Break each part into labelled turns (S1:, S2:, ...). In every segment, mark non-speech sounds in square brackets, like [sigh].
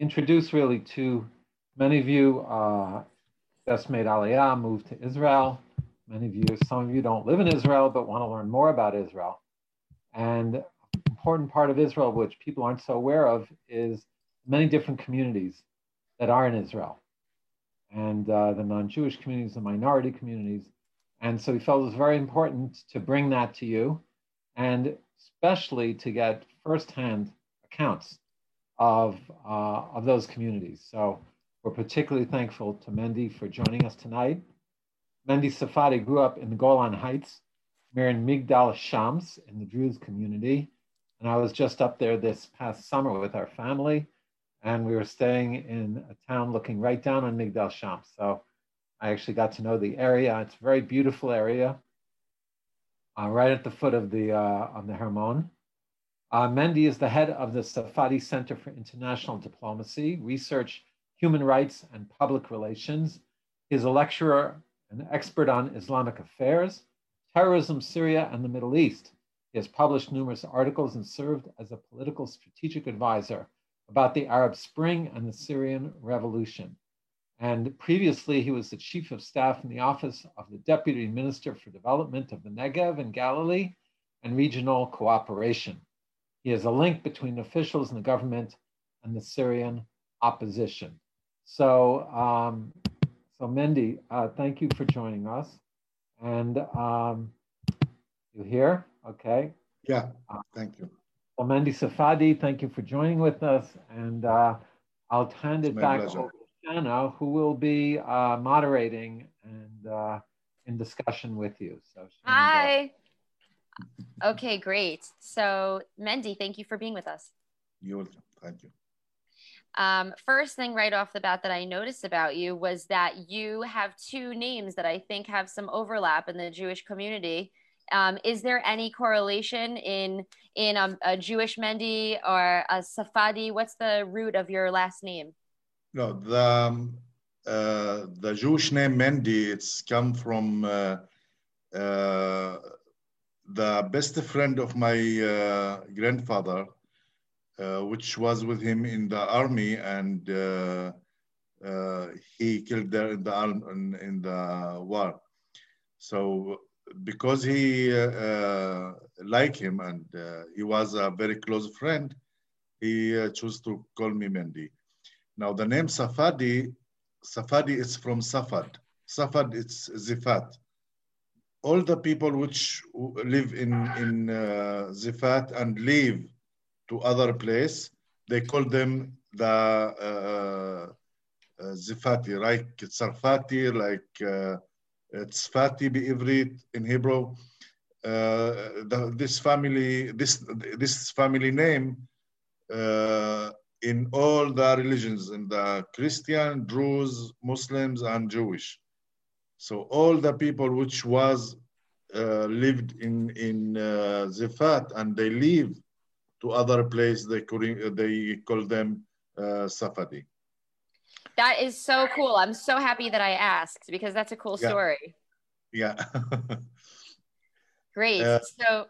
S1: introduce really to many of you uh, just made Aliyah, moved to Israel. Many of you, some of you don't live in Israel, but want to learn more about Israel. And important part of Israel, which people aren't so aware of, is many different communities that are in Israel. And uh, the non-Jewish communities, the minority communities. And so we felt it was very important to bring that to you and especially to get firsthand accounts of, uh, of those communities. So we're particularly thankful to Mendy for joining us tonight. Mendy Safadi grew up in the Golan Heights, near in Migdal Shams in the Druze community. And I was just up there this past summer with our family, and we were staying in a town looking right down on Migdal Shams. So I actually got to know the area. It's a very beautiful area, uh, right at the foot of the uh, of the Hermon. Uh, Mendy is the head of the Safadi Center for International Diplomacy, Research, Human Rights, and Public Relations. He's a lecturer, and expert on Islamic affairs, terrorism, Syria, and the Middle East. He has published numerous articles and served as a political strategic advisor about the Arab Spring and the Syrian Revolution. And previously, he was the chief of staff in the office of the Deputy Minister for Development of the Negev and Galilee and Regional Cooperation. He is a link between officials in the government and the Syrian opposition. So, um, so Mendy, uh, thank you for joining us. And um, you here? Okay.
S2: Yeah, thank you.
S1: Well, Mendy Safadi, thank you for joining with us. And uh, I'll hand it back pleasure. over to Shanna, who will be uh, moderating and uh, in discussion with you. So,
S3: Hi. Okay, great. So, Mendy, thank you for being with us.
S2: You're welcome. Thank you.
S3: Um, first thing right off the bat that I noticed about you was that you have two names that I think have some overlap in the Jewish community. Um, is there any correlation in in um, a Jewish Mendy or a Safadi? What's the root of your last name?
S2: No, the um, uh, the Jewish name Mendy. It's come from uh, uh, the best friend of my uh, grandfather, uh, which was with him in the army, and uh, uh, he killed there in the arm in, in the war. So because he liked him and he was a very close friend, he chose to call me Mendy. Now the name Safadi, Safadi is from Safad. Safad it's Zifat all the people which live in in uh, Zifat and leave to other place, they call them the uh, uh, Zifati, like Sarfati, like uh, Tzfati Be'ivrit in Hebrew. Uh, the, this family, this this family name uh, in all the religions, in the Christian, Druze, Muslims, and Jewish. So all the people which was uh, lived in in uh, Zifat and they leave to other place, they they call them uh, Safadi.
S3: That is so cool. I'm so happy that I asked because that's a cool
S2: yeah.
S3: story.
S2: Yeah. [laughs]
S3: Great. Uh, so,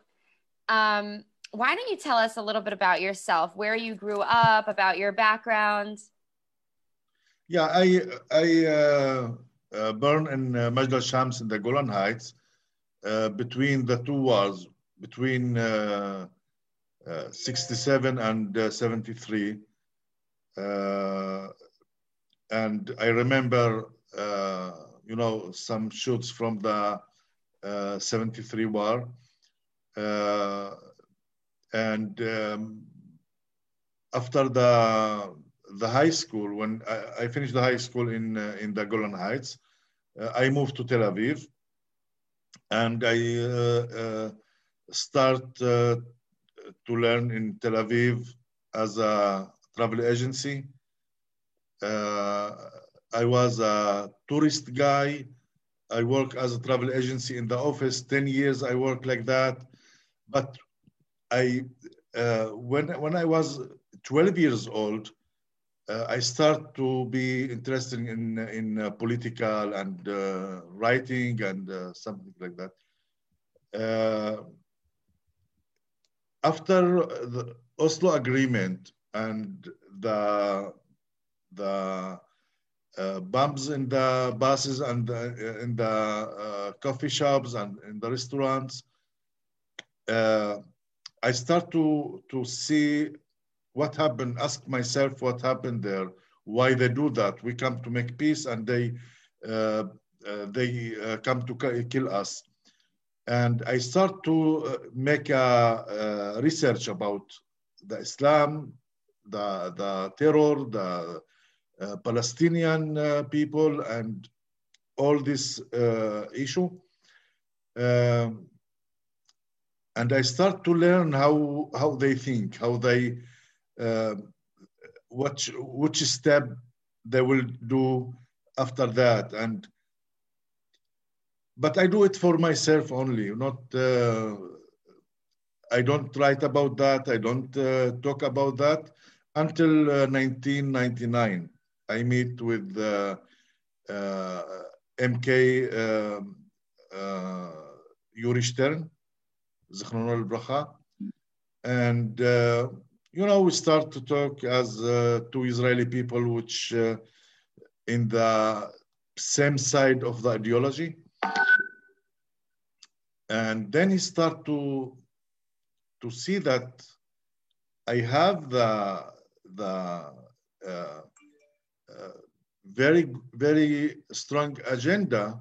S3: um, why don't you tell us a little bit about yourself, where you grew up, about your background?
S2: Yeah, I I uh, uh, in uh, al-Shams in the Golan Heights, uh, between the two wars, between uh, uh, 67 and uh, 73. and I remember, you know, some shoots from the 73 war. and um, after the the high school, when I, I finished the high school in, uh, in the Golan Heights, uh, I moved to Tel Aviv and I uh, start to learn in Tel Aviv as a travel agency. I was a tourist guy. I work as a travel agency in the office. 10 years I worked like that. But I, uh, when, when I was 12 years old, uh, I start to be interested in in uh, political and uh, writing and uh, something like that. Uh, after the Oslo Agreement and the the uh, bombs in the buses and uh, in the coffee shops and in the restaurants, I start to to see what happened. Ask myself what happened there, why they do that. We come to make peace, and they uh, uh, they come to kill us. And I start to make a, a research about the Islam, the the terror, the uh, Palestinian uh, people and all this uh, issue. Um, and I start to learn how how they think, how they uh, what which step they will do after that, and but I do it for myself only, not. Uh, I don't write about that. I don't uh, talk about that until 1999. I meet with uh, uh, MK um, uh, Yuri Stern, Bracha, and uh, you know we start to talk as uh, two Israeli people, which uh, in the same side of the ideology, and then he start to to see that I have the the very, very strong agenda.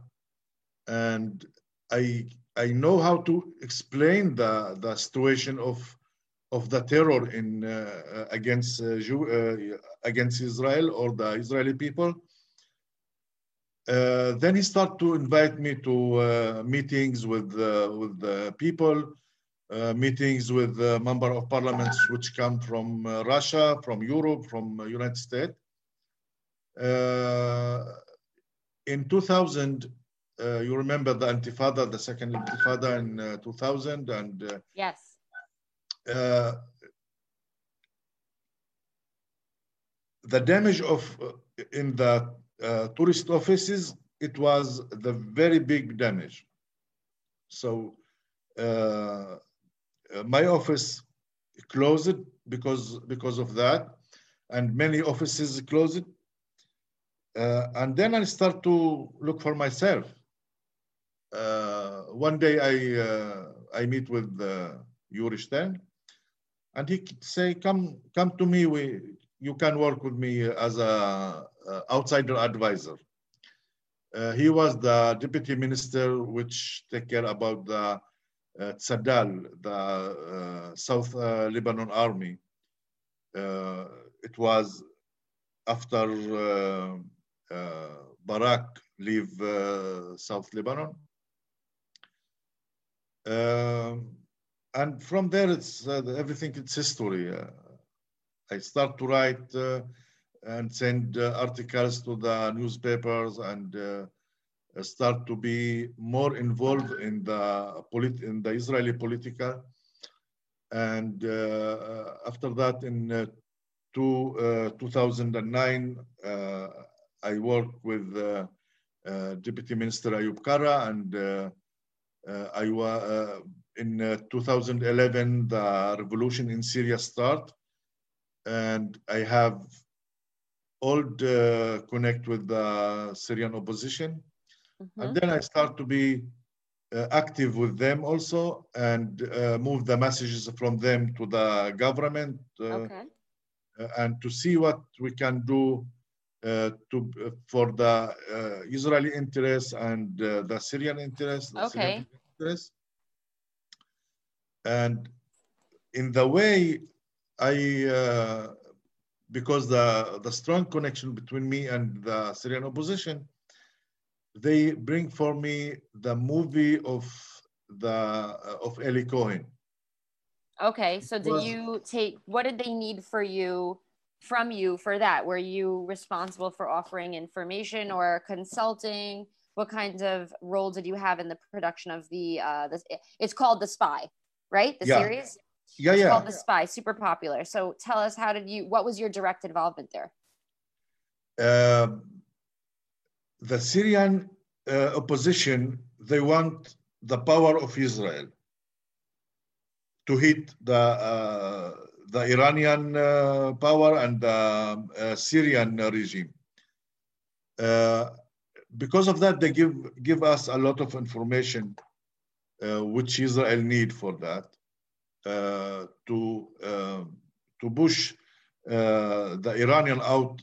S2: And I, I know how to explain the, the situation of, of the terror in, uh, against, uh, Jew, uh, against Israel or the Israeli people. Uh, then he started to invite me to uh, meetings with uh, with the people, meetings with member of parliaments which come from Russia, from Europe, from United States. Uh, in 2000, uh, you remember the Intifada, the second Intifada in uh, 2000, and
S3: yes,
S2: the damage of in the tourist offices it was the very big damage. So uh, my office closed because because of that, and many offices closed uh, and then I start to look for myself. Uh, one day I uh, I meet with uh, Yuri Stern, and he say, "Come come to me. We you can work with me as a, outsider advisor." Uh, he was the deputy minister which take care about the uh, the uh, South Lebanon army. it was after uh, Barak leave uh, South Lebanon. Um, and from there, it's uh, everything. It's history. I start to write and send articles to the newspapers and start to be more involved in the polit- in the Israeli political. And uh, after that, in uh, two, uh, 2009, I worked with uh, uh, Deputy Minister Ayub Kara and uh, I was in 2011 the revolution in Syria start, and I have old uh, connect with the Syrian opposition. Mm-hmm. And then I start to be uh, active with them also and uh, move the messages from them to the government okay. and to see what we can do uh, to uh, for the uh, Israeli interests and the Syrian interests. The
S3: okay. Syrian interests.
S2: And in the way I, because the the strong connection between me and the Syrian opposition, they bring for me the movie of the of Eli Cohen.
S3: Okay, so did you take what did they need for you from you for that? Were you responsible for offering information or consulting? What kinds of role did you have in the production of the uh this it's called The Spy, right? The
S2: yeah.
S3: series?
S2: Yeah,
S3: it's
S2: yeah.
S3: called The Spy, super popular. So tell us how did you what was your direct involvement there?
S2: Uh, the Syrian uh, opposition they want the power of Israel to hit the uh, the Iranian uh, power and the uh, Syrian regime. Uh, because of that, they give give us a lot of information, uh, which Israel need for that uh, to to push the Iranian out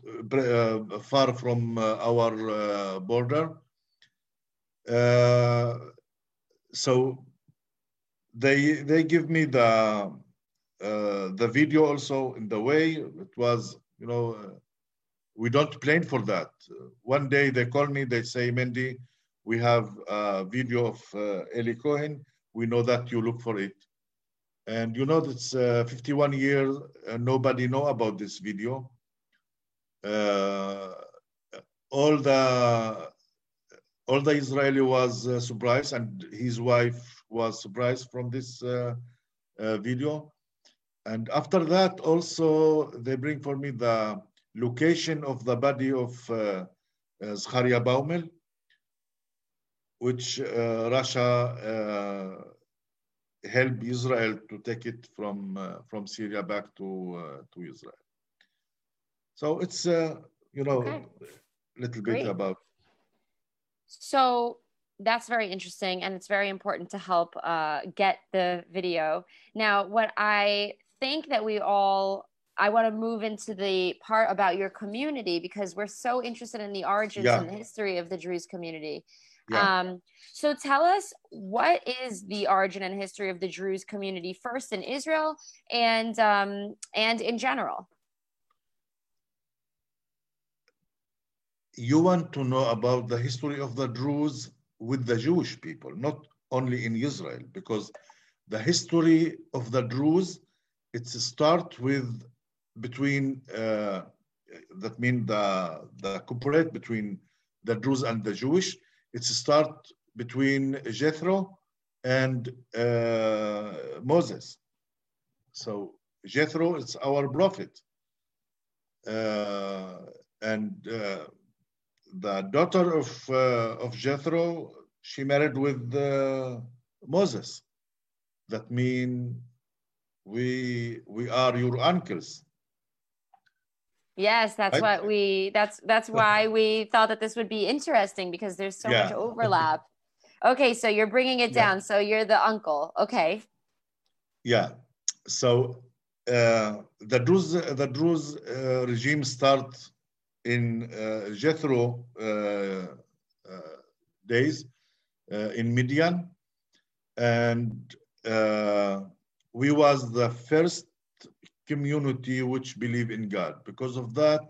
S2: far from our border. so they they give me the uh, the video also in the way it was you know uh, we don't plan for that uh, one day they call me they say mendy we have a video of uh, eli cohen. We know that you look for it. And you know it's uh, 51 years nobody know about this video. All the all the israeli was surprised and his wife was surprised from this uh, uh, video. And after that, also, they bring for me the location of the body of uh, Zecharia Baumel, which uh, Russia uh, helped Israel to take it from, uh, from Syria back to, to Israel. So it's, you know, a okay. little bit Great. about.
S3: So that's very interesting and it's very important to help uh, get the video now what i think that we all i want to move into the part about your community because we're so interested in the origins yeah. and the history of the druze community yeah. um, so tell us what is the origin and history of the druze community first in israel and um, and in general
S2: you want to know about the history of the druze with the Jewish people, not only in Israel, because the history of the Druze, it's start with between, uh, that mean the, the cooperate between the Druze and the Jewish, it's a start between Jethro and uh, Moses. So Jethro is our prophet. Uh, and uh, the daughter of, uh, of Jethro, she married with uh, Moses. That means we, we are your uncles.
S3: Yes, that's right? what we, that's, that's why [laughs] we thought that this would be interesting because there's so yeah. much overlap. Okay, so you're bringing it down. Yeah. So you're the uncle. Okay.
S2: Yeah. So uh, the Druze, the Druze uh, regime start in uh, Jethro uh, uh, days in Midian, and we was the first community which believe in God. Because of that,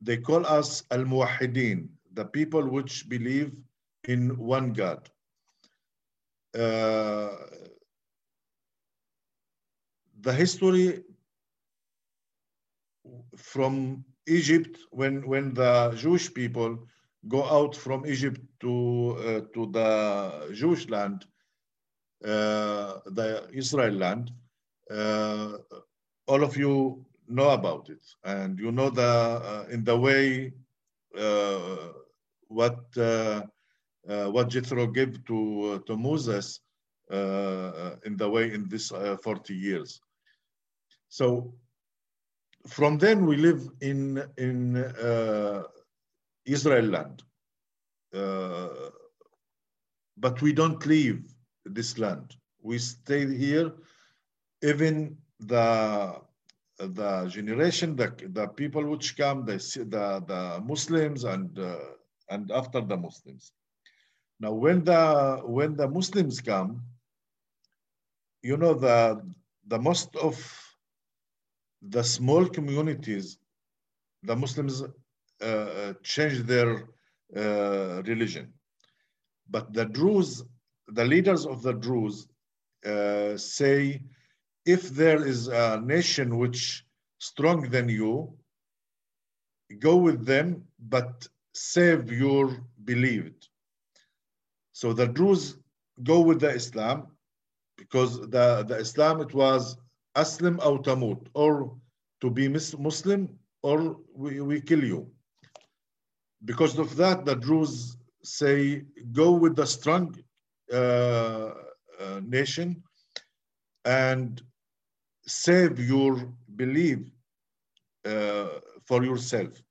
S2: they call us al-muwahidin, the people which believe in one God. Uh, the history from Egypt, when, when the Jewish people go out from Egypt to, uh, to the Jewish land, uh, the Israel land, uh, all of you know about it. And you know the, uh, in the way uh, what, uh, what Jethro gave to, to Moses in the way in this 40 years. So from then we live in in uh, Israel land, uh, but we don't leave this land. We stay here. Even the the generation, the, the people which come, the the, the Muslims and uh, and after the Muslims. Now, when the when the Muslims come, you know the the most of the small communities, the Muslims uh, uh changed their uh, religion. But the Druze, the leaders of the Druze uh, say, if there is a nation which stronger than you, go with them, but save your believed. So the Druze go with the Islam because the, the Islam, it was Aslim or tamut, or to be Muslim or we, we kill you. Because of that, the Druze say, go with the strong uh, uh, nation and save your belief uh, for yourself.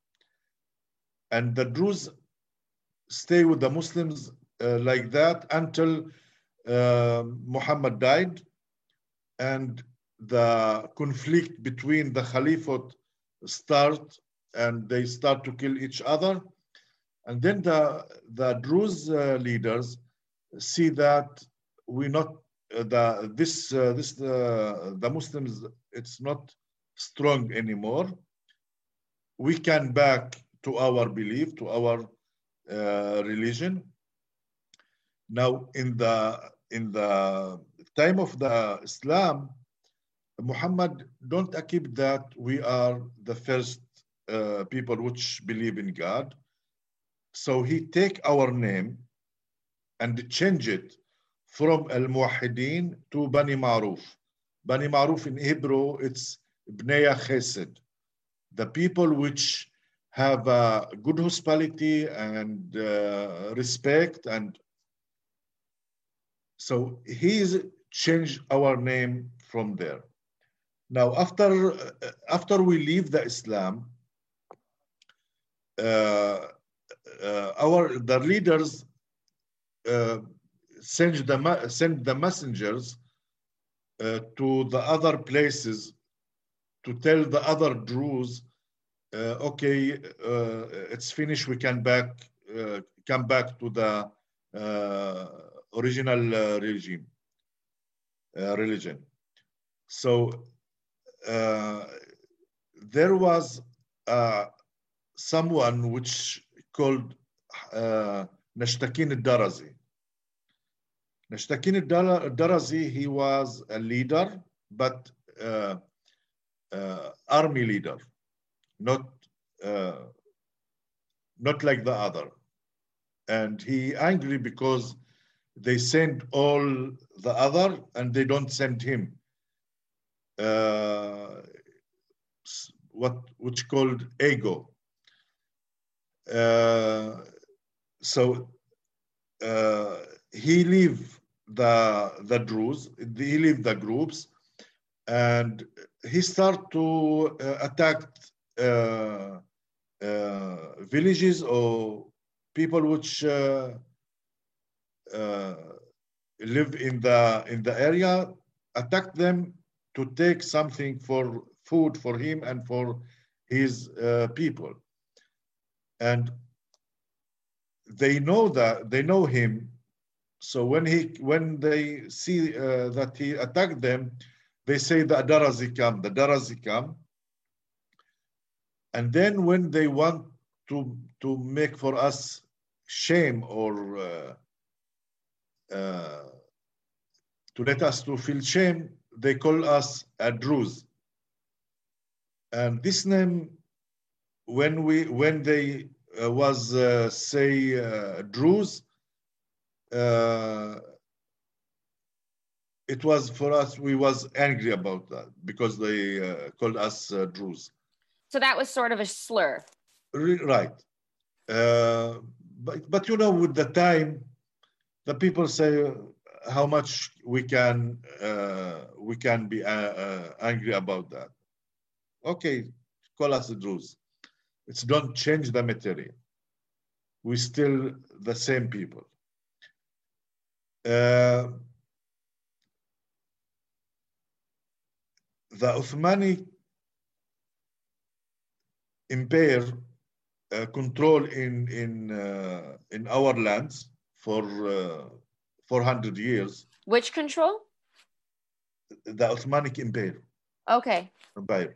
S2: And the Druze stay with the Muslims uh, like that until uh, Muhammad died and the conflict between the Caliphate start and they start to kill each other. And then the, the Druze uh, leaders see that we not the this uh, this uh, the Muslims it's not strong anymore. We can back to our belief, to our uh, religion. Now, in the in the time of the Islam, Muhammad don't accept that we are the first uh, people which believe in God. So he take our name and change it from Al Muwahideen to Bani Maruf. Bani Maruf in Hebrew, it's Bnei Chesed, the people which have uh, good hospitality and uh, respect and so he's changed our name from there now after uh, after we leave the islam uh, uh, our the leaders uh, send the send the messengers to the other places to tell the other Druze uh, okay, uh, it's finished, we can back, uh, come back to the original regime, religion. So there was someone which called uh, Nashtakin al-Darazi. Nashtakin al-Darazi, he was a leader, but uh, uh, army leader not uh, not like the other. And he angry because they send all the other and they don't send him. Uh, what which called ego. Uh, so uh, he leave the the Druze, he leave the groups, and he start to uh, attack uh, uh, villages or people which uh, live in the in the area, attack them to take something for food for him and for his people. And they know that they know him so when he when they see uh, that he attacked them they say the darazi come the darazi come and then when they want to, to make for us shame or uh, uh, to let us to feel shame, they call us Druze. And this name, when we when they uh, was uh, say uh, Druze, uh, it was for us we was angry about that because they uh, called us uh, Druze.
S3: So that was sort of a slur.
S2: Right. Uh, but, but you know, with the time, the people say how much we can uh, we can be uh, uh angry about that. Okay, call us the Druze. It's don't change the material. We still the same people. Uh, the Uthmani Empire uh, control in in uh, in our lands for uh, 400 years.
S3: Which control?
S2: The Ottomanic Empire.
S3: Okay.
S2: Empire.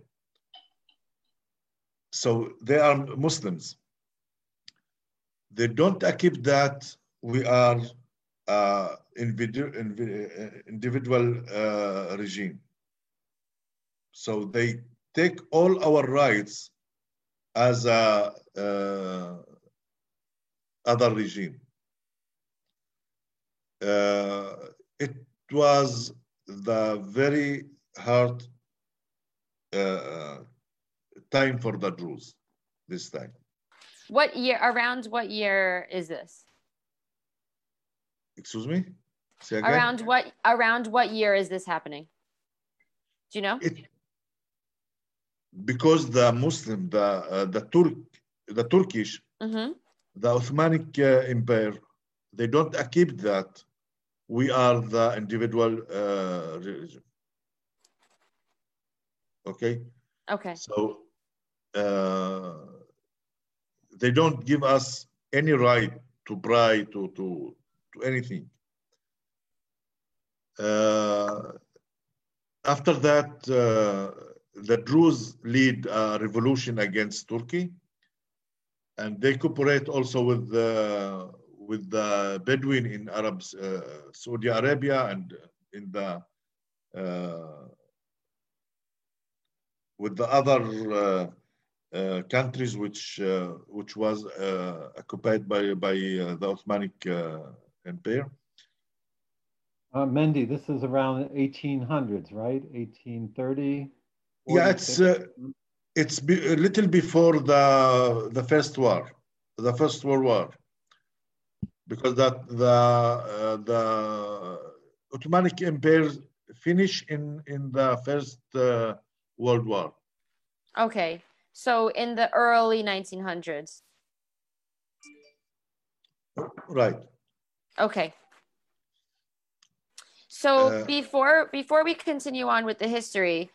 S2: So they are Muslims. They don't accept that we are uh, individual, individual uh, regime. So they take all our rights as a uh, other regime. Uh, it was the very hard uh, time for the Druze this time.
S3: What year, around what year is this?
S2: Excuse me?
S3: Around what, around what year is this happening? Do you know?
S2: It, because the Muslim, the uh, the Turk, the Turkish,
S3: hmm
S2: the Ottomanic uh, Empire, they don't keep that. We are the individual uh, religion. Okay,
S3: Okay.
S2: so uh, they don't give us any right to pray to to to anything. Uh, after that, uh, the Druze lead a revolution against Turkey, and they cooperate also with the with the Bedouin in Arab uh, Saudi Arabia and in the uh, with the other uh, uh, countries which uh, which was uh, occupied by by uh, the Ottoman Empire.
S1: Uh, Mendy, this is around 1800s, right? 1830.
S2: Yeah, it's uh, it's be, a little before the the first war, the first world war, because that the uh, the Ottoman Empire finished in in the first uh, world war.
S3: Okay. So in the early 1900s.
S2: Right.
S3: Okay. So
S2: Uh,
S3: before before we continue on with the history,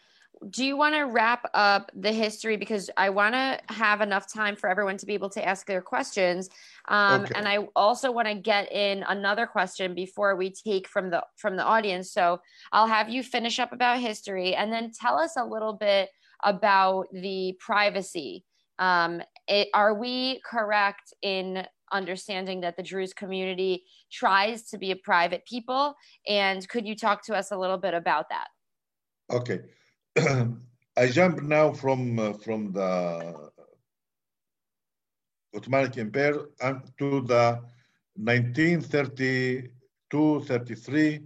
S3: do you want to wrap up the history because I want to have enough time for everyone to be able to ask their questions, um,
S2: Okay.
S3: and I also want to get in another question before we take from the from the audience. So I'll have you finish up about history and then tell us a little bit about the privacy. Um, it, are we correct in understanding that the Druze community tries to be a private people? And could you talk to us a little bit about that?
S2: Okay. [clears throat] I jump now from uh, from the Ottoman Empire to the 1932-33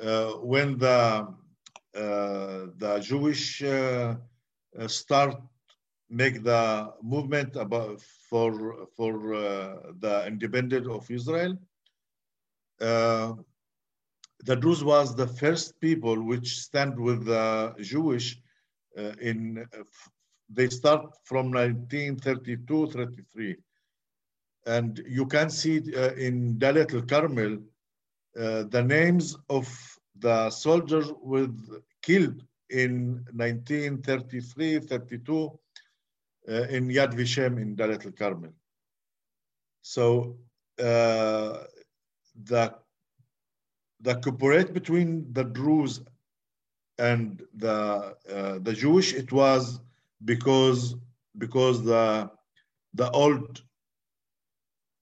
S2: uh, when the uh, the Jewish uh, uh, start make the movement about for for uh, the independence of Israel. Uh, the Druze was the first people which stand with the Jewish uh, in, uh, they start from 1932, 33. And you can see uh, in Dalit al-Carmel, uh, the names of the soldiers with killed in 1933, 32 uh, in Yad Vishem in Dalit al-Carmel. So uh, the the cooperate between the Druze and the uh, the Jewish it was because because the the old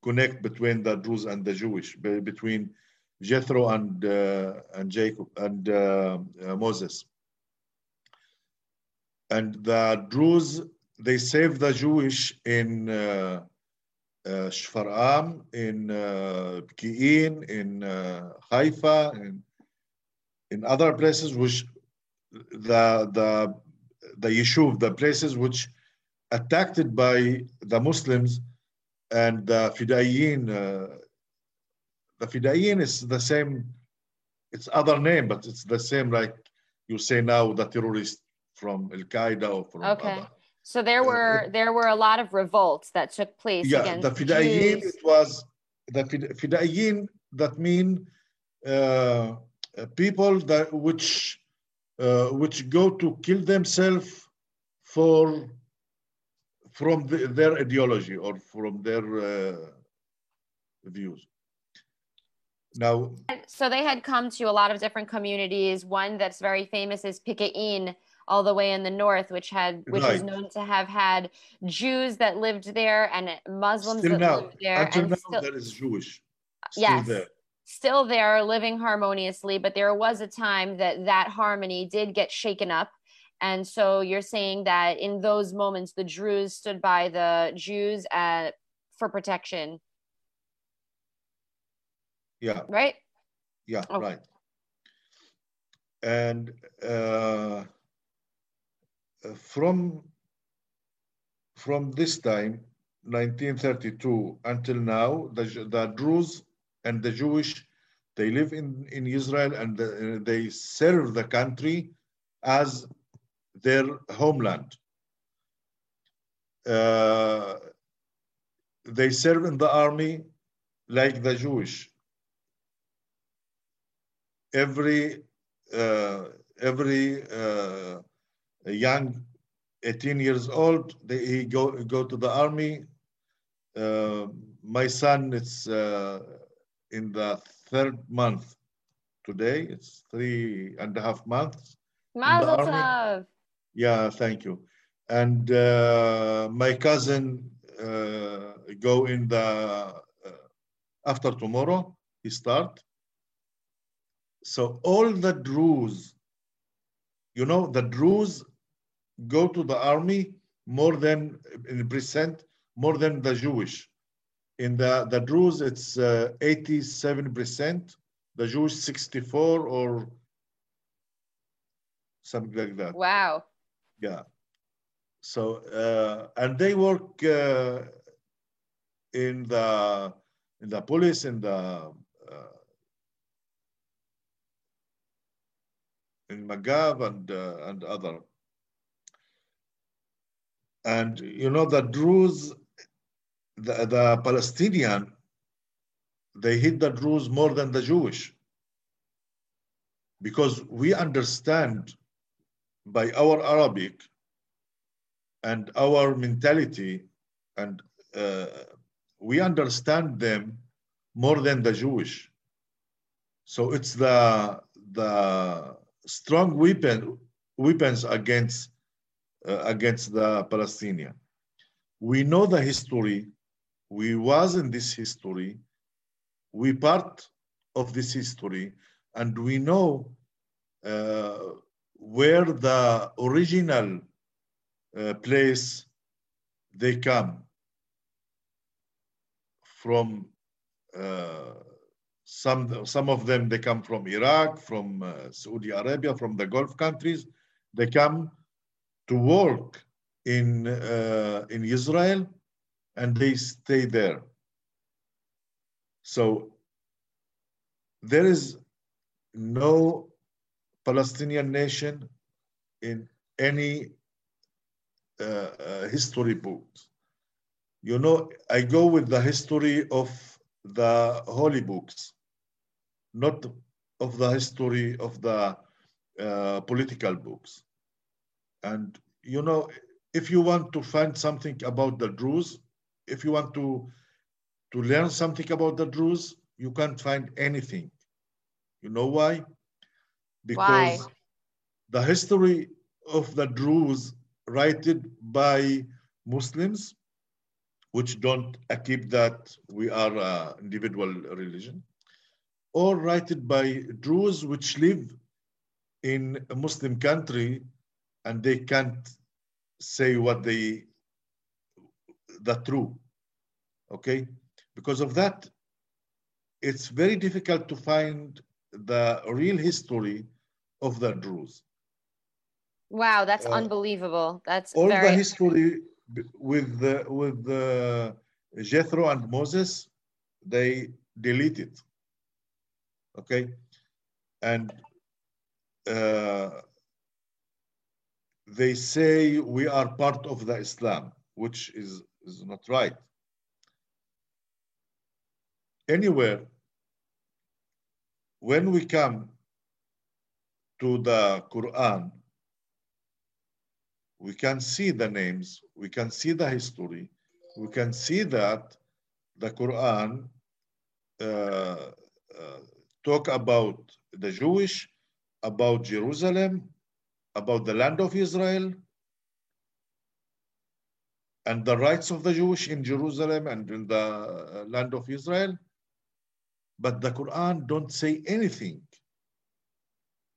S2: connect between the Druze and the Jewish between Jethro and uh, and Jacob and uh, uh, Moses and the Druze they saved the Jewish in uh, uh, Shfar'am, in uh, Ki'in, in uh, Haifa, in, in other places which the, the, the Yishuv, the places which attacked by the Muslims and the Fidayin. Uh, the Fidayin is the same, it's other name, but it's the same like you say now, the terrorist from Al-Qaeda or from
S3: Okay.
S2: other.
S3: So there
S2: Uh,
S3: were there were a lot of revolts that took place
S2: yeah,
S3: against
S2: the Fidayin,
S3: Jews.
S2: it was the Fid- Fidayin that mean uh, uh, people that which uh, which go to kill themselves for from the, their ideology or from their uh, views. Now,
S3: So they had come to a lot of different communities. One that's very famous is Peki'in, all the way in the north, which had which is known to have had Jews that lived there and Muslims
S2: still
S3: that
S2: now,
S3: lived there,
S2: until
S3: and
S2: now,
S3: still,
S2: there is Jewish. Still
S3: Yes.
S2: there.
S3: still there, living harmoniously. But there was a time that that harmony did get shaken up. And so you're saying that in those moments, the Druze stood by the Jews uh, for protection,
S2: Yeah.
S3: right?
S2: Yeah,
S3: Okay.
S2: right. And uh, from from this time, 1932 until now, the the Druze and the Jewish they live in in Israel and the, they serve the country as their homeland. Uh, they serve in the army like the Jewish. Every uh, every uh, young 18 years old, they, he go go to the army. Uh, my son is uh, in the third month today. It's three and a half months.
S3: Mazel tov.
S2: Yeah, thank you. And uh, my cousin uh, go in the uh, after tomorrow. He start. So all the Druze, you know, the Druze go to the army more than in percent more than the Jewish. In the the Druze, it's eighty-seven percent. The Jewish sixty-four or something like that.
S3: Wow.
S2: Yeah. So uh, and they work uh, in the in the police in the uh, in Magav and uh, and other. And you know the Druze, the, the Palestinian, they hit the Druze more than the Jewish. Because we understand by our Arabic and our mentality, and uh, we understand them more than the Jewish. So it's the the strong weapon weapons against uh, against the Palestinian. We know the history. We was in this history. We part of this history, and we know uh, where the original uh, place they come from. Uh, some some of them they come from Iraq, from uh, Saudi Arabia, from the Gulf countries. They come to work in uh, in Israel, and they stay there. So there is no Palestinian nation in any uh, uh, history book. You know, I go with the history of the holy books, not of the history of the uh, political books. And you know, if you want to find something about the Druze, if you want to to learn something about the Druze, you can't find anything. You know why? Because
S3: Why?
S2: the history of the Druze written by Muslims, which don't keep that we are an individual religion, or written by Druze which live in a Muslim country and they can't say what they the true okay because of that it's very difficult to find the real history of the Druze.
S3: Wow, that's
S2: Uh,
S3: unbelievable. That's
S2: All
S3: very
S2: the history with the, with the Jethro and Moses, they delete it. Okay, and uh, they say we are part of the Islam, which is, is not right. Anywhere, when we come to the Quran, we can see the names, we can see the history, we can see that the Quran uh, uh, talk about the Jewish, about Jerusalem, about the land of Israel, and the rights of the Jewish in Jerusalem and in the uh, land of Israel. But the Quran don't say anything,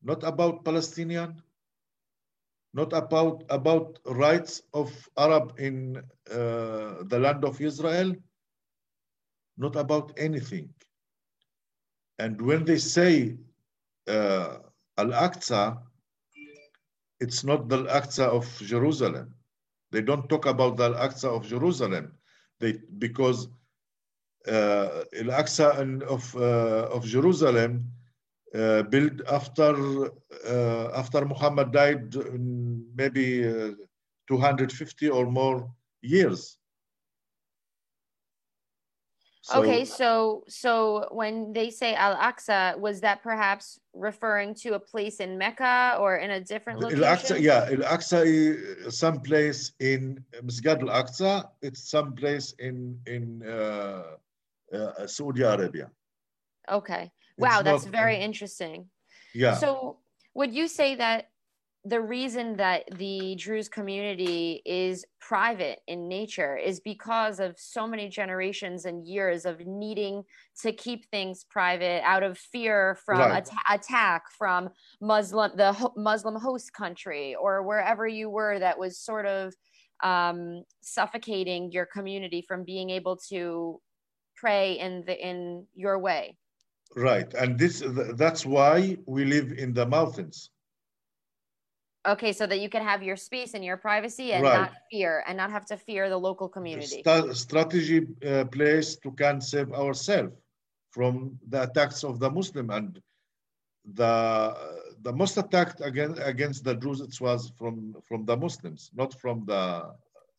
S2: not about Palestinian, not about about rights of Arab in uh, the land of Israel, not about anything. And when they say uh, Al-Aqsa, it's not the Al-Aqsa of Jerusalem. They don't talk about the Al-Aqsa of Jerusalem. They because uh, Al-Aqsa of uh, of Jerusalem uh, built after uh, after Muhammad died, maybe uh, 250 or more years.
S3: So, okay, so so when they say Al Aqsa, was that perhaps referring to a place in Mecca or in a different location?
S2: Al Aqsa, yeah, Al Aqsa is some place in Masjid Al Aqsa. It's some place in in uh, uh, Saudi Arabia.
S3: Okay. Wow, it's that's not, very interesting.
S2: Yeah.
S3: So would you say that the reason that the Druze community is private in nature is because of so many generations and years of needing to keep things private out of fear from right. at- attack from Muslim the ho- Muslim host country or wherever you were that was sort of um, suffocating your community from being able to pray in the in your way.
S2: Right, and this that's why we live in the mountains
S3: Okay, so that you can have your space and your privacy and right. not fear and not have to fear the local community.
S2: St- strategy uh, place to can save ourselves from the attacks of the Muslim and the the most attacked against against the Druze it was from from the Muslims, not from the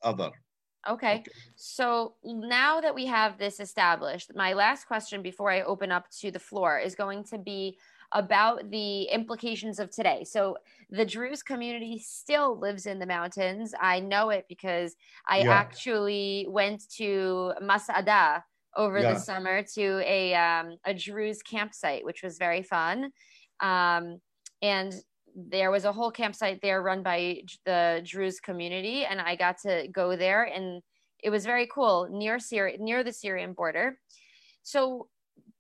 S2: other.
S3: Okay. okay. So now that we have this established, my last question before I open up to the floor is going to be about the implications of today. So the Druze community still lives in the mountains. I know it because I yeah. actually went to Mas'ade over yeah. the summer to a um, a Druze campsite, which was very fun. Um, and there was a whole campsite there run by the Druze community, and I got to go there, and it was very cool near Syria, near the Syrian border. So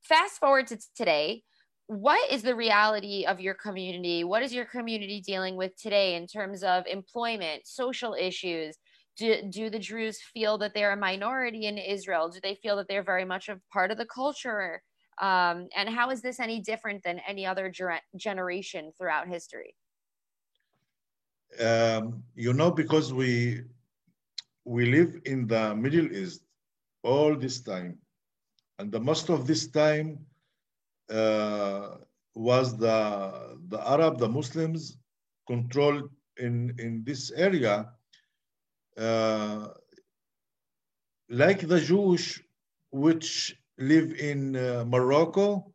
S3: fast forward to today, what is the reality of your community? What is your community dealing with today in terms of employment, social issues? Do, do the Druze feel that they're a minority in Israel? Do they feel that they're very much a part of the culture? Um, and how is this any different than any other ger- generation throughout history?
S2: Um, you know, because we we live in the Middle East all this time, and the most of this time uh, was the the Arab, the Muslims controlled in in this area, uh, like the Jewish, which live in uh, Morocco,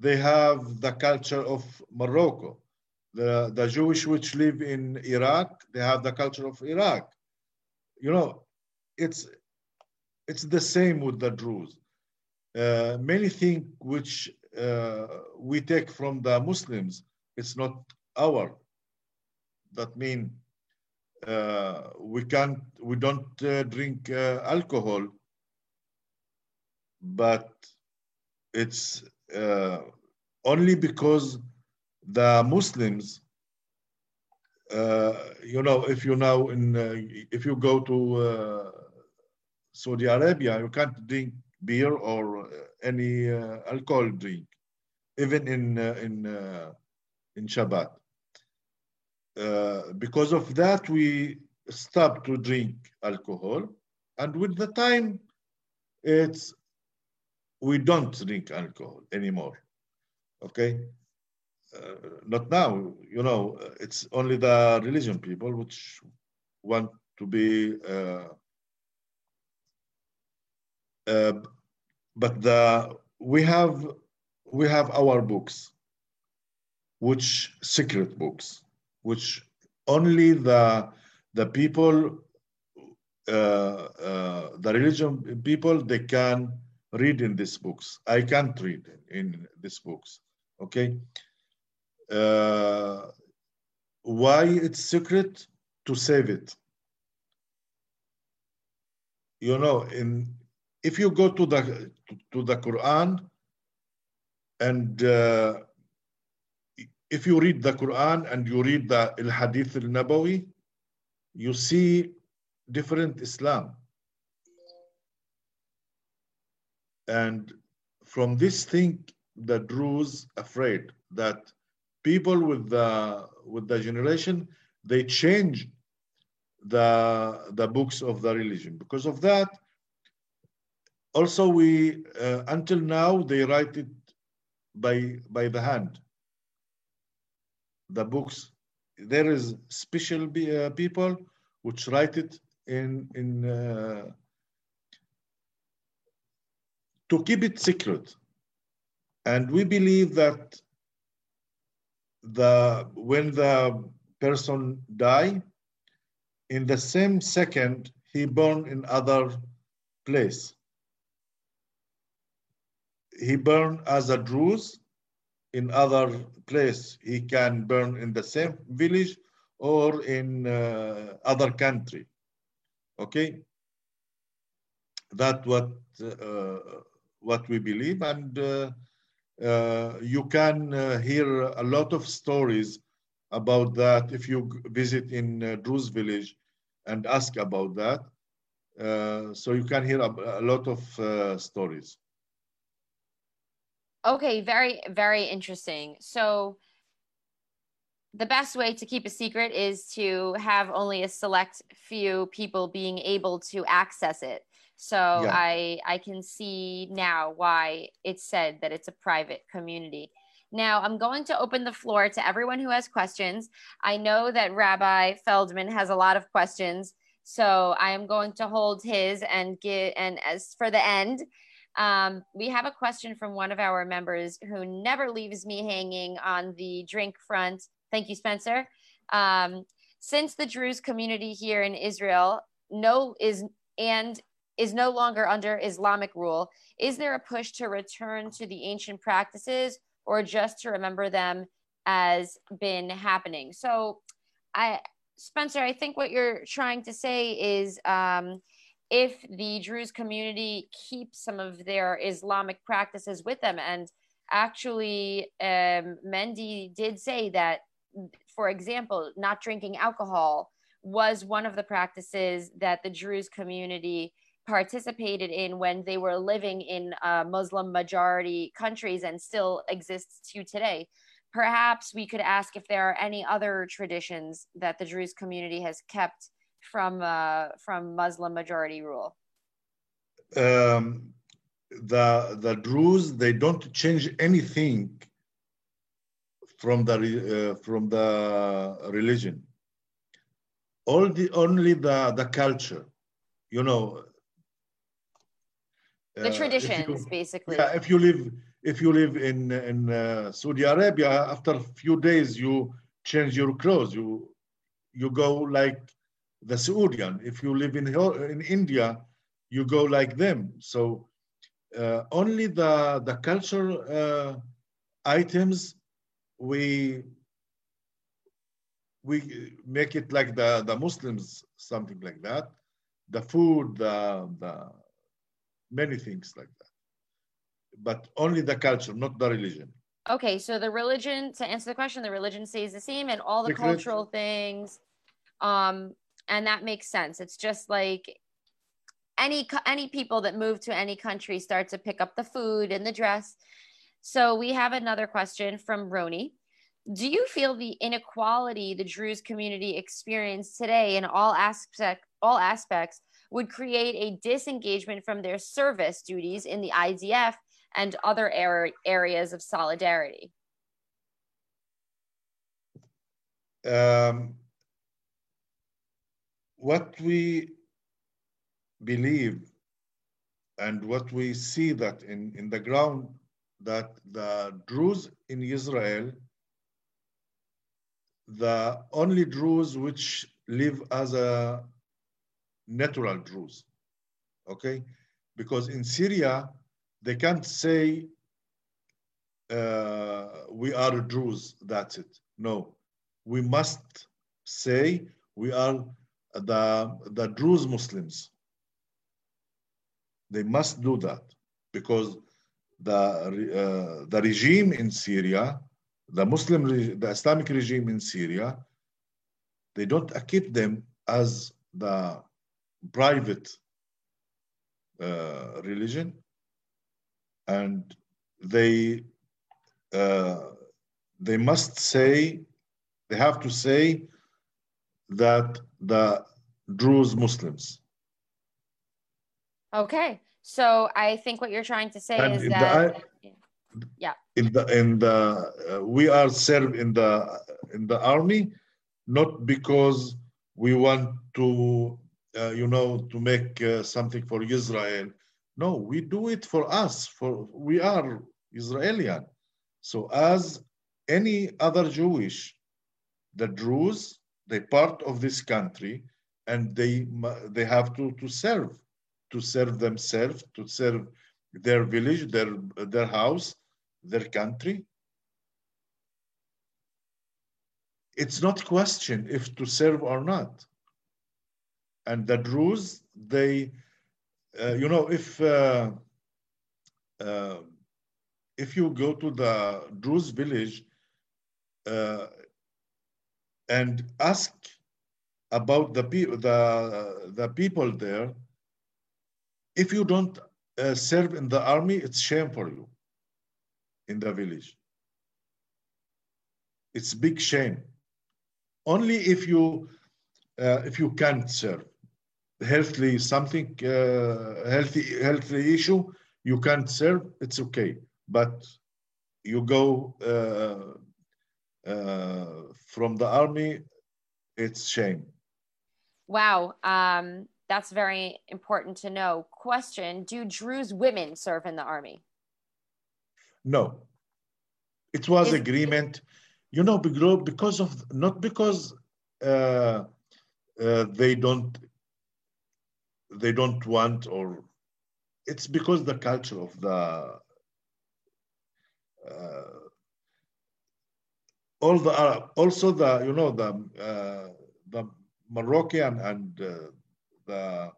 S2: they have the culture of Morocco. The, the Jewish which live in Iraq, they have the culture of Iraq. You know, it's it's the same with the Druze. Uh, many things which we take from the Muslims, it's not our. That mean uh, we can't, we don't uh, drink uh, alcohol, but it's uh, only because the Muslims, uh, you know, if you now in, if you go to Saudi Arabia, you can't drink beer or any uh, alcohol drink, even in uh, in uh, in Shabbat. because of that, we stopped to drink alcohol, and with the time, it's we don't drink alcohol anymore. Okay, uh, not now. You know, it's only the religion people which want to be uh, uh, but the we have we have our books which secret books which only the the people uh, uh, the religion people they can read in these books. I can't read in these books okay? Uh, why it's secret? To save it. You know in if you go to the to the Quran and uh, if you read the Quran and you read the Al Hadith al Nabawi, you see different Islam. And from this thing, the Druze afraid that people with the with the generation they change the the books of the religion. Because of that, also we uh, until now they write it by by the hand the books. There is special be, uh, people which write it in in uh, to keep it secret, and we believe that the when the person die, in the same second he born in other place. He burn as a Druze in other place. He can burn in the same village or in uh, other country. Okay, that what uh, what we believe, and uh, uh you can uh, hear a lot of stories about that if you visit in uh, Druze village and ask about that. Uh, so you can hear a, a lot of stories.
S3: Okay, very, very interesting. So the best way to keep a secret is to have only a select few people being able to access it. So yeah. I I can see now why it's said that it's a private community. Now I'm going to open the floor to everyone who has questions. I know that Rabbi Feldman has a lot of questions. So I am going to hold his and get and as for the end, um, we have a question from one of our members who never leaves me hanging on the drink front. Thank you, Spencer. Um, since the Druze community here in Israel no is and is no longer under Islamic rule, is there a push to return to the ancient practices or just to remember them as been happening? So I Spencer, I think what you're trying to say is um, if the Druze community keeps some of their Islamic practices with them, and actually, um, Mendy did say that, for example, not drinking alcohol was one of the practices that the Druze community participated in when they were living in uh, Muslim majority countries and still exists to today. Perhaps we could ask if there are any other traditions that the Druze community has kept from uh, from Muslim majority rule.
S2: Um, the the Druze they don't change anything from the uh, from the religion. All the only the the culture, you know.
S3: The uh, traditions, you, basically.
S2: Yeah, if you live if you live in in uh, Saudi Arabia, after a few days you change your clothes. You you go like the Saudian. If you live in in India, you go like them. So uh, only the the culture uh, items we we make it like the the Muslims something like that. The food, the the many things like that but only the culture, not the religion.
S3: Okay, so the religion, to answer the question, the religion stays the same and all the cultural things. Um, and that makes sense. It's just like any any people that move to any country start to pick up the food and the dress. So we have another question from Roni. Do you feel the inequality the Druze community experience today in all aspect all aspects would create a disengagement from their service duties in the IDF and other er- areas of solidarity?
S2: Um, what we believe and what we see that in, in the ground that the Druze in Israel, the only Druze which live as a natural Druze, okay? Because in Syria, they can't say uh, we are Druze, that's it. No, we must say we are the, the Druze Muslims. They must do that because the, uh, the regime in Syria, the Muslim, the Islamic regime in Syria, they don't keep them as the private uh, religion and they uh, they must say they have to say that the Druze Muslims.
S3: Okay, so I think what you're trying to say and is that. Yeah.
S2: In the in the uh, we are served in the in the army, not because we want to uh, you know to make uh, something for Israel. No, we do it for us. For we are Israelian. So as any other Jewish, the Druze, they part of this country, and they they have to to serve, to serve themselves, to serve their village, their their house, their country. It's not question if to serve or not. And the Druze, they, uh, you know, if uh, uh, if you go to the Druze village uh, and ask about the, the, the people there, if you don't uh, serve in the army, it's shame for you in the village. It's big shame. Only if you uh, if you can't serve, healthily something uh, healthy healthy issue, you can't serve. It's okay, but you go uh, from the army, it's shame.
S3: Wow. Um, that's very important to know. Question Do Druze women serve in the army?
S2: No. It was
S3: Is-
S2: agreement, you know, because of, not because uh, uh, they don't, they don't want or, it's because the culture of the, uh, all the Arab, also the, you know, the, uh, the Moroccan and uh, the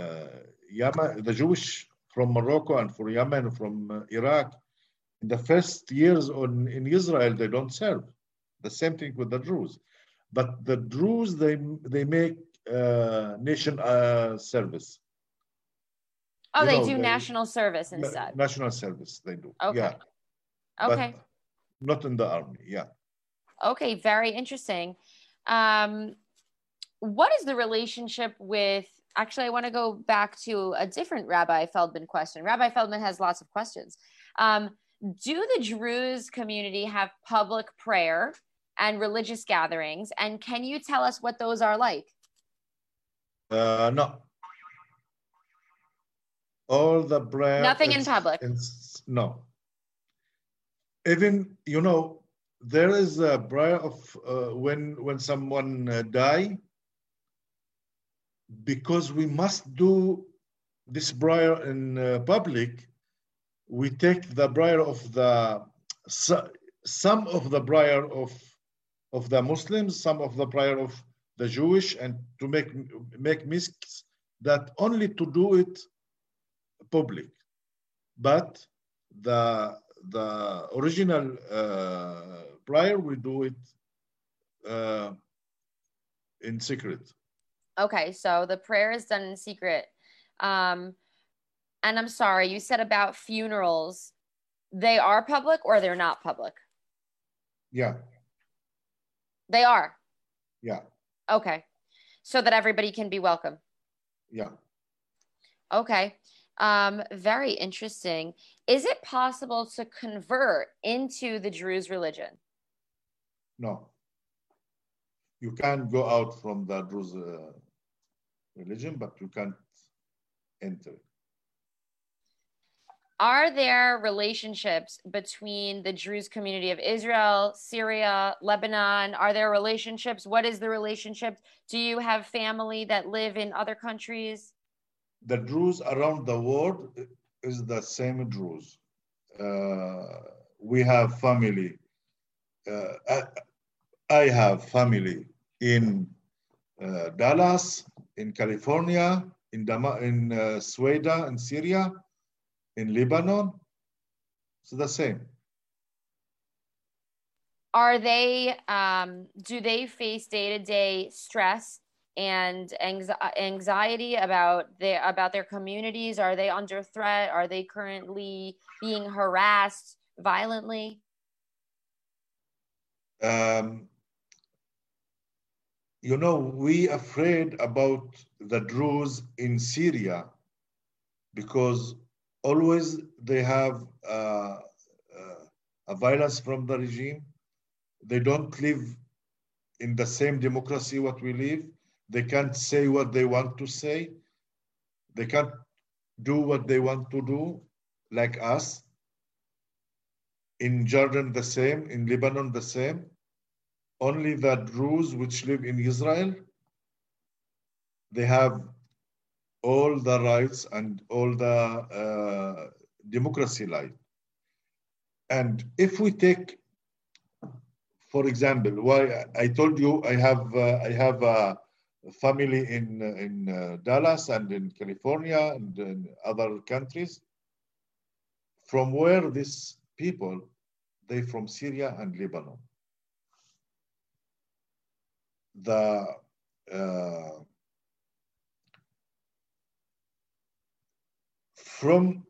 S2: uh, Yemen, the Jewish from Morocco and from Yemen, from uh, Iraq, in the first years on, in Israel, they don't serve. The same thing with the Druze. But the Druze, they, they make uh, nation uh, service.
S3: Oh,
S2: You
S3: they
S2: know,
S3: do
S2: they-
S3: national service instead.
S2: National service, they do.
S3: Okay.
S2: Yeah.
S3: Okay.
S2: But not in the army. Yeah.
S3: Okay, very interesting. Um, what is the relationship with? Actually, I want to go back to a different Rabbi Feldman question. Rabbi Feldman has lots of questions. Um, do the Druze community have public prayer and religious gatherings? And can you tell us what those are like?
S2: Uh, no. All the prayer.
S3: Nothing in public.
S2: no. Even you know there is a prayer of uh, when when someone uh, die. Because we must do this prayer in uh, public, we take the prayer of the so- some of the prayer of of the Muslims, some of the prayer of the Jewish, and to make make mix that only to do it public, but the the original uh, prayer we do it uh, in secret.
S3: Okay, so the prayer is done in secret. Um, and I'm sorry, you said about funerals. They are public or they're not public?
S2: Yeah,
S3: They are.
S2: yeah,
S3: Okay. So that everybody can be welcome.
S2: yeah.
S3: Okay. Um, very interesting. Is it possible to convert into the Druze religion?
S2: No, you can't go out from the Druze uh, religion, but you can't enter.
S3: Are there relationships between the Druze community of Israel, Syria, Lebanon? Are there relationships? What is the relationship? Do you have family that live in other countries?
S2: The Druze around the world is the same Druze. Uh, we have family. Uh, I, I have family in uh, Dallas, in California, in, Dama- in uh, Sweden, in Syria, in Lebanon. It's the same.
S3: Are they, um, do they face day to day stress and anxi- anxiety about their about their communities? Are they under threat? Are they currently being harassed violently?
S2: um, you know, we are afraid about the Druze in Syria because always they have uh, a violence from the regime. They don't live in the same democracy what we live. They can't say what they want to say. They can't do what they want to do, like us. In Jordan, the same. In Lebanon, the same. Only the Druze which live in Israel, they have all the rights and all the uh, democracy life. And if we take, for example, why I told you I have uh, I have a family in in uh, Dallas and in California and in other countries. From where these people, they from Syria and Lebanon. The uh, from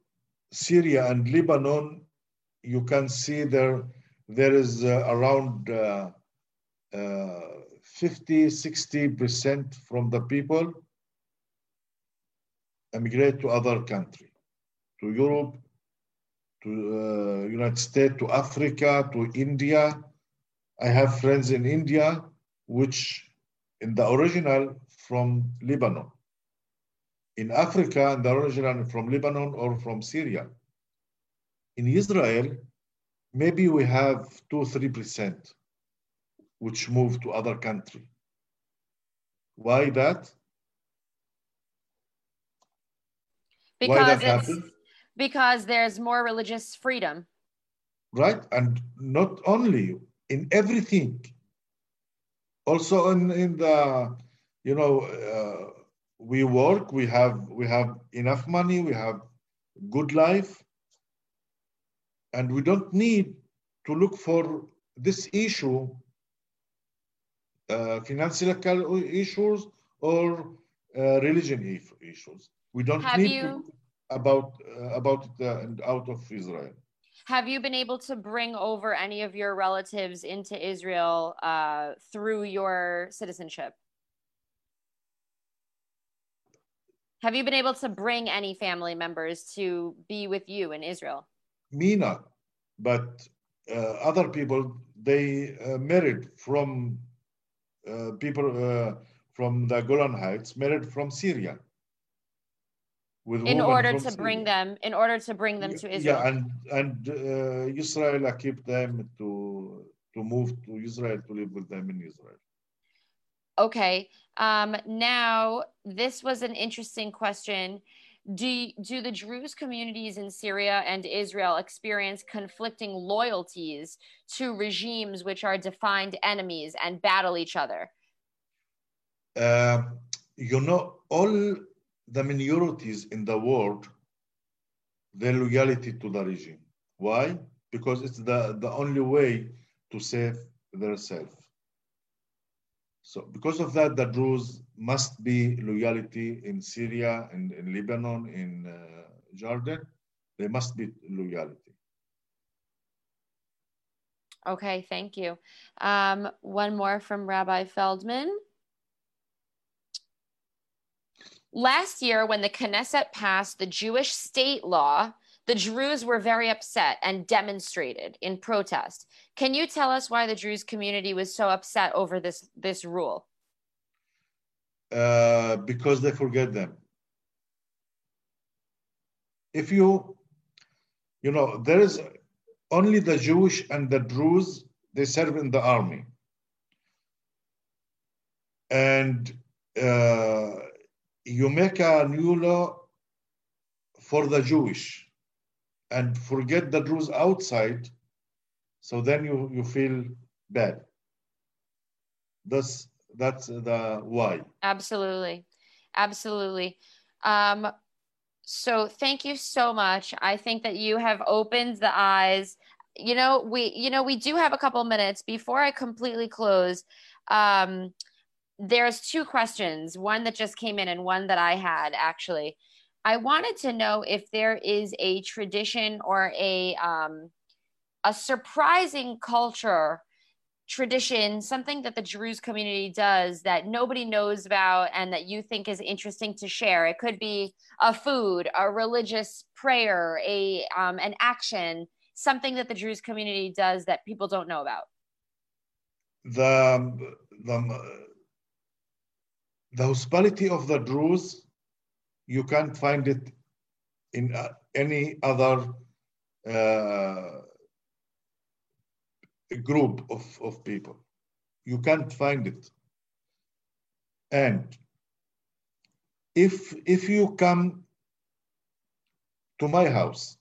S2: Syria and Lebanon, you can see there there is uh, around uh, uh, 50, 60% from the people emigrate to other country, to Europe, to uh, United States, to Africa, to India. I have friends in India, which in the original from Lebanon. In Africa, in the original from Lebanon or from Syria. In Israel, maybe we have two, three percent which move to other country. Why that?
S3: Because
S2: Why that
S3: it's
S2: happen?
S3: because there's more religious freedom.
S2: Right? And not only in everything. Also in, in the, you know, uh, we work, we have we have enough money, we have good life, and we don't need to look for this issue, uh, financial issues or uh, religion issues. We don't
S3: Have
S2: need
S3: you-
S2: to about uh, about it uh, and out of Israel.
S3: Have you been able to bring over any of your relatives into Israel uh, through your citizenship? Have you been able to bring any family members to be with you in Israel?
S2: Me not, but uh, other people they uh, married from uh, people uh, from the Golan Heights, married from Syria. With
S3: In order to bring them, in order to bring them to Israel.
S2: Yeah, and and uh, Israel keep them to to move to Israel to live with them in Israel.
S3: Okay. Um, now, this was an interesting question. Do, do the Druze communities in Syria and Israel experience conflicting loyalties to regimes which are defined enemies and battle each other?
S2: Uh, you know, all the minorities in the world, their loyalty to the regime. Why? Because it's the, the only way to save themselves. So because of that, the Druze must be loyalty in Syria and in Lebanon, in uh, Jordan. They must be loyalty.
S3: Okay, thank you. Um, one more from Rabbi Feldman. Last year, when the Knesset passed the Jewish state law, the Druze were very upset and demonstrated in protest. Can you tell us why the Druze community was so upset over this, this rule?
S2: Uh, because they forget them. If you, you know, there is only the Jewish and the Druze, they serve in the army. And uh, you make a new law for the Jewish and forget the Druze outside, so then you, you feel bad. That's, that's the why.
S3: Absolutely. Absolutely. Um, so thank you so much. I think that you have opened the eyes. You know, we you know, we do have a couple minutes before I completely close. Um, there's two questions, one that just came in and one that I had actually. I wanted to know if there is a tradition or a um, a surprising culture tradition, something that the Druze community does that nobody knows about and that you think is interesting to share. It could be a food, a religious prayer, a um, an action, something that the Druze community does that people don't know about?
S2: The, the, the hospitality of the Druze, you can't find it in uh, any other uh, group of, of people. You can't find it. And if if you come to my house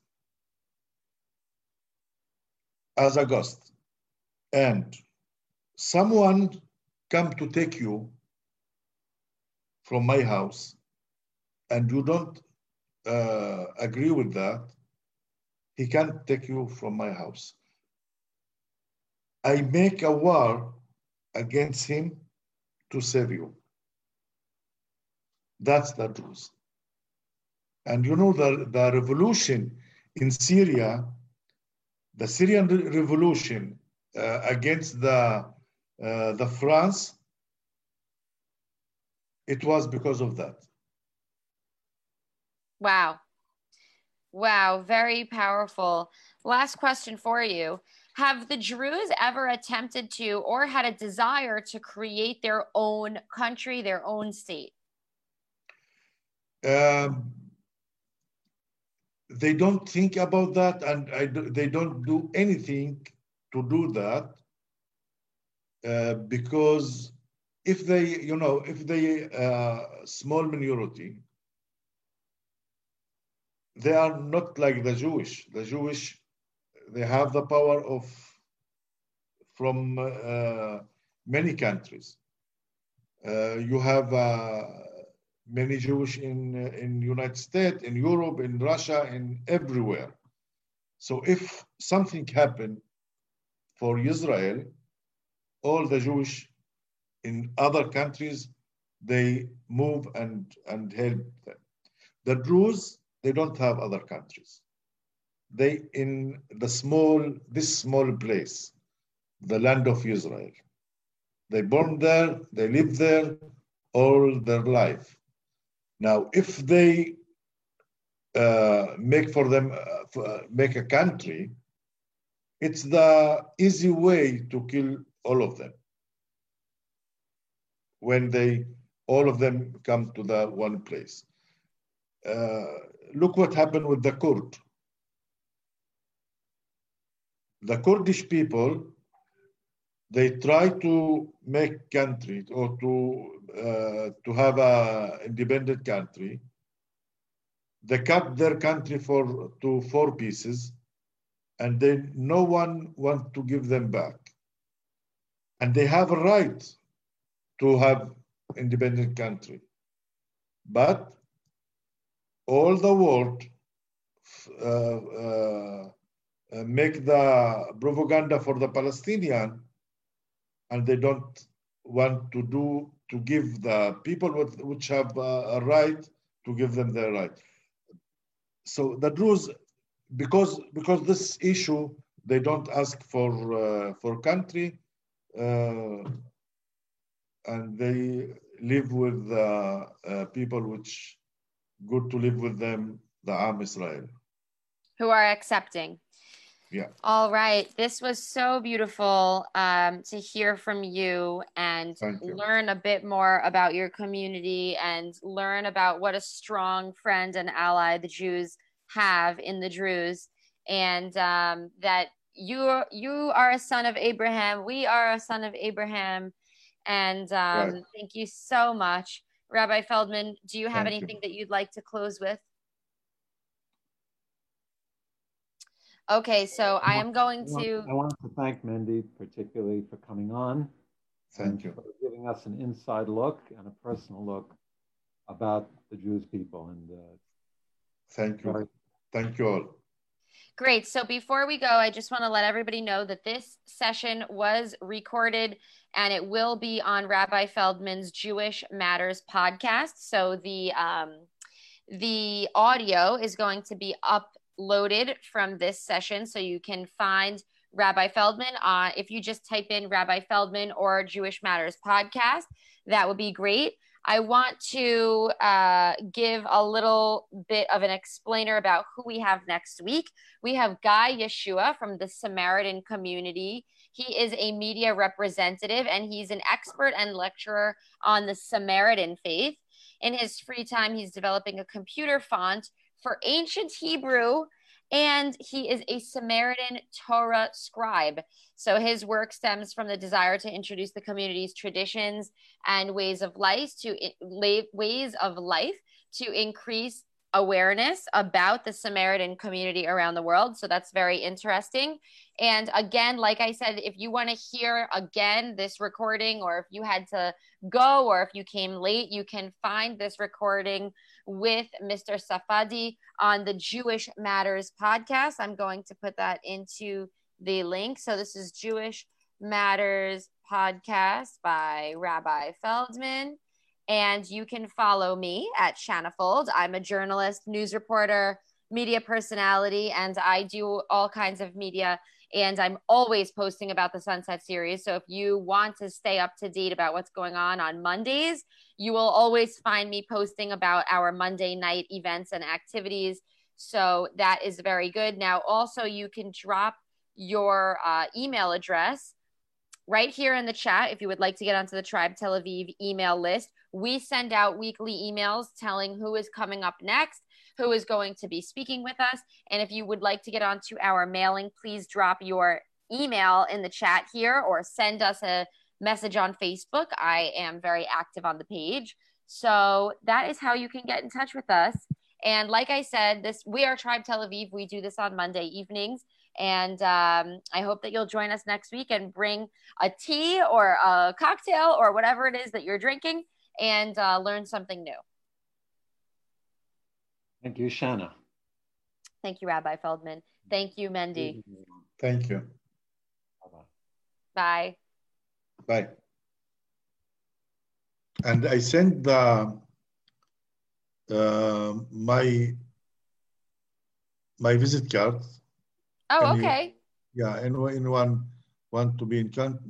S2: as a guest and someone come to take you from my house and you don't uh, agree with that he can't take you from my house. I make a war against him to save you. That's the truth. And you know the, the revolution in syria the Syrian revolution uh, against the uh, the France, it was because of that.
S3: Wow. Wow, very powerful. Last question for you. Have the Druze ever attempted to or had a desire to create their own country, their own state?
S2: Um, they don't think about that and I, they don't do anything to do that uh, because if they you know if they uh, small minority they are not like the jewish the jewish they have the power of from uh, many countries uh, you have uh, many Jewish in in United States, in Europe, in Russia, in everywhere. So if something happened for Israel, all the Jewish in other countries they move and and help them. The Druze they don't have other countries. They in the small this small place, the land of Israel. They born there, they live there all their life now, if they uh, make for them uh, uh, make a country, it's the easy way to kill all of them. When they all of them come to the one place. Uh, look what happened with the Kurd. The Kurdish people, they try to make country or to uh, to have a independent country. They cut their country for to four pieces, and then no one want to give them back. And they have a right to have independent country, but all the world uh, uh, make the propaganda for the Palestinian, and they don't want to do to give the people with, which have a right to give them their right. So the Druze, because because this issue, they don't ask for uh, for country, uh, and they live with uh, people which good to live with them, the Am Israel,
S3: who are accepting.
S2: Yeah.
S3: All right. This was so beautiful um, to hear from you and
S2: you.
S3: learn a bit more about your community and learn about what a strong friend and ally the Jews have in the Druze, and um, that you you are a son of Abraham. We are a son of Abraham, and um, right. thank you so much, Rabbi Feldman. Do you have thank anything you. that you'd like to close with? Okay, so I am going to.
S1: I want to thank Mendy particularly for coming on.
S2: Thank you.
S1: For giving us an inside look and a personal look about the Jewish people. And uh,
S2: thank you. Very... Thank you all.
S3: Great. So before we go, I just want to let everybody know that this session was recorded and it will be on Rabbi Feldman's Jewish Matters podcast. So the um, the audio is going to be uploaded from this session. So you can find Rabbi Feldman uh, if you just type in Rabbi Feldman or Jewish Matters podcast. That would be great. I want to uh, give a little bit of an explainer about who we have next week. We have Guy Yeshua from the Samaritan community. He is a media representative and he's an expert and lecturer on the Samaritan faith. In his free time, he's developing a computer font for ancient Hebrew and he is a Samaritan Torah scribe. So his work stems from the desire to introduce the community's traditions and ways of life to ways of life to increase awareness about the Samaritan community around the world. So that's very interesting. And again, like I said, if you want to hear again this recording, or if you had to go, or if you came late, you can find this recording with Mr. Safadi on the Jewish Matters podcast. I'm going to put that into the link. So this is Jewish Matters podcast by Rabbi Feldman. And you can follow me at Shanafold. I'm a journalist, news reporter, media personality, and I do all kinds of media. And I'm always posting about the Sunset series. So if you want to stay up to date about what's going on on Mondays, you will always find me posting about our Monday night events and activities. So that is very good. Now, also, you can drop your uh, email address right here in the chat if you would like to get onto the Tribe Tel Aviv email list. We send out weekly emails telling who is coming up next, who is going to be speaking with us. And if you would like to get onto our mailing, please drop your email in the chat here or send us a message on Facebook. I am very active on the page. So that is how you can get in touch with us. And like I said, this we are Tribe Tel Aviv. We do this on Monday evenings. And um, I hope that you'll join us next week and bring a tea or a cocktail or whatever it is that you're drinking and uh, learn something new.
S1: Thank you, Shanna.
S3: Thank you, Rabbi Feldman. Thank you, Mendy.
S2: Thank you.
S3: Bye.
S2: Bye. And I sent the uh, my my visit card
S3: Oh, okay.
S2: You, yeah, anyone, anyone want to be in contact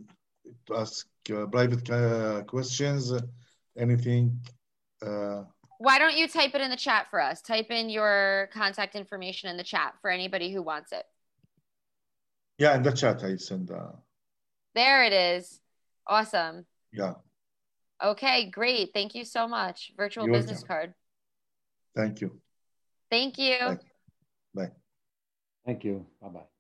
S2: to ask uh, private uh, questions, anything.
S3: Why don't you type it in the chat for us? Type in your contact information in the chat for anybody who wants it.
S2: Yeah, in the chat I send. Uh,
S3: there it is. Awesome.
S2: Yeah.
S3: Okay, great. Thank you so much. Virtual You're business welcome. card.
S2: Thank you.
S3: Thank you.
S2: Bye. Bye.
S1: Thank you. Bye bye.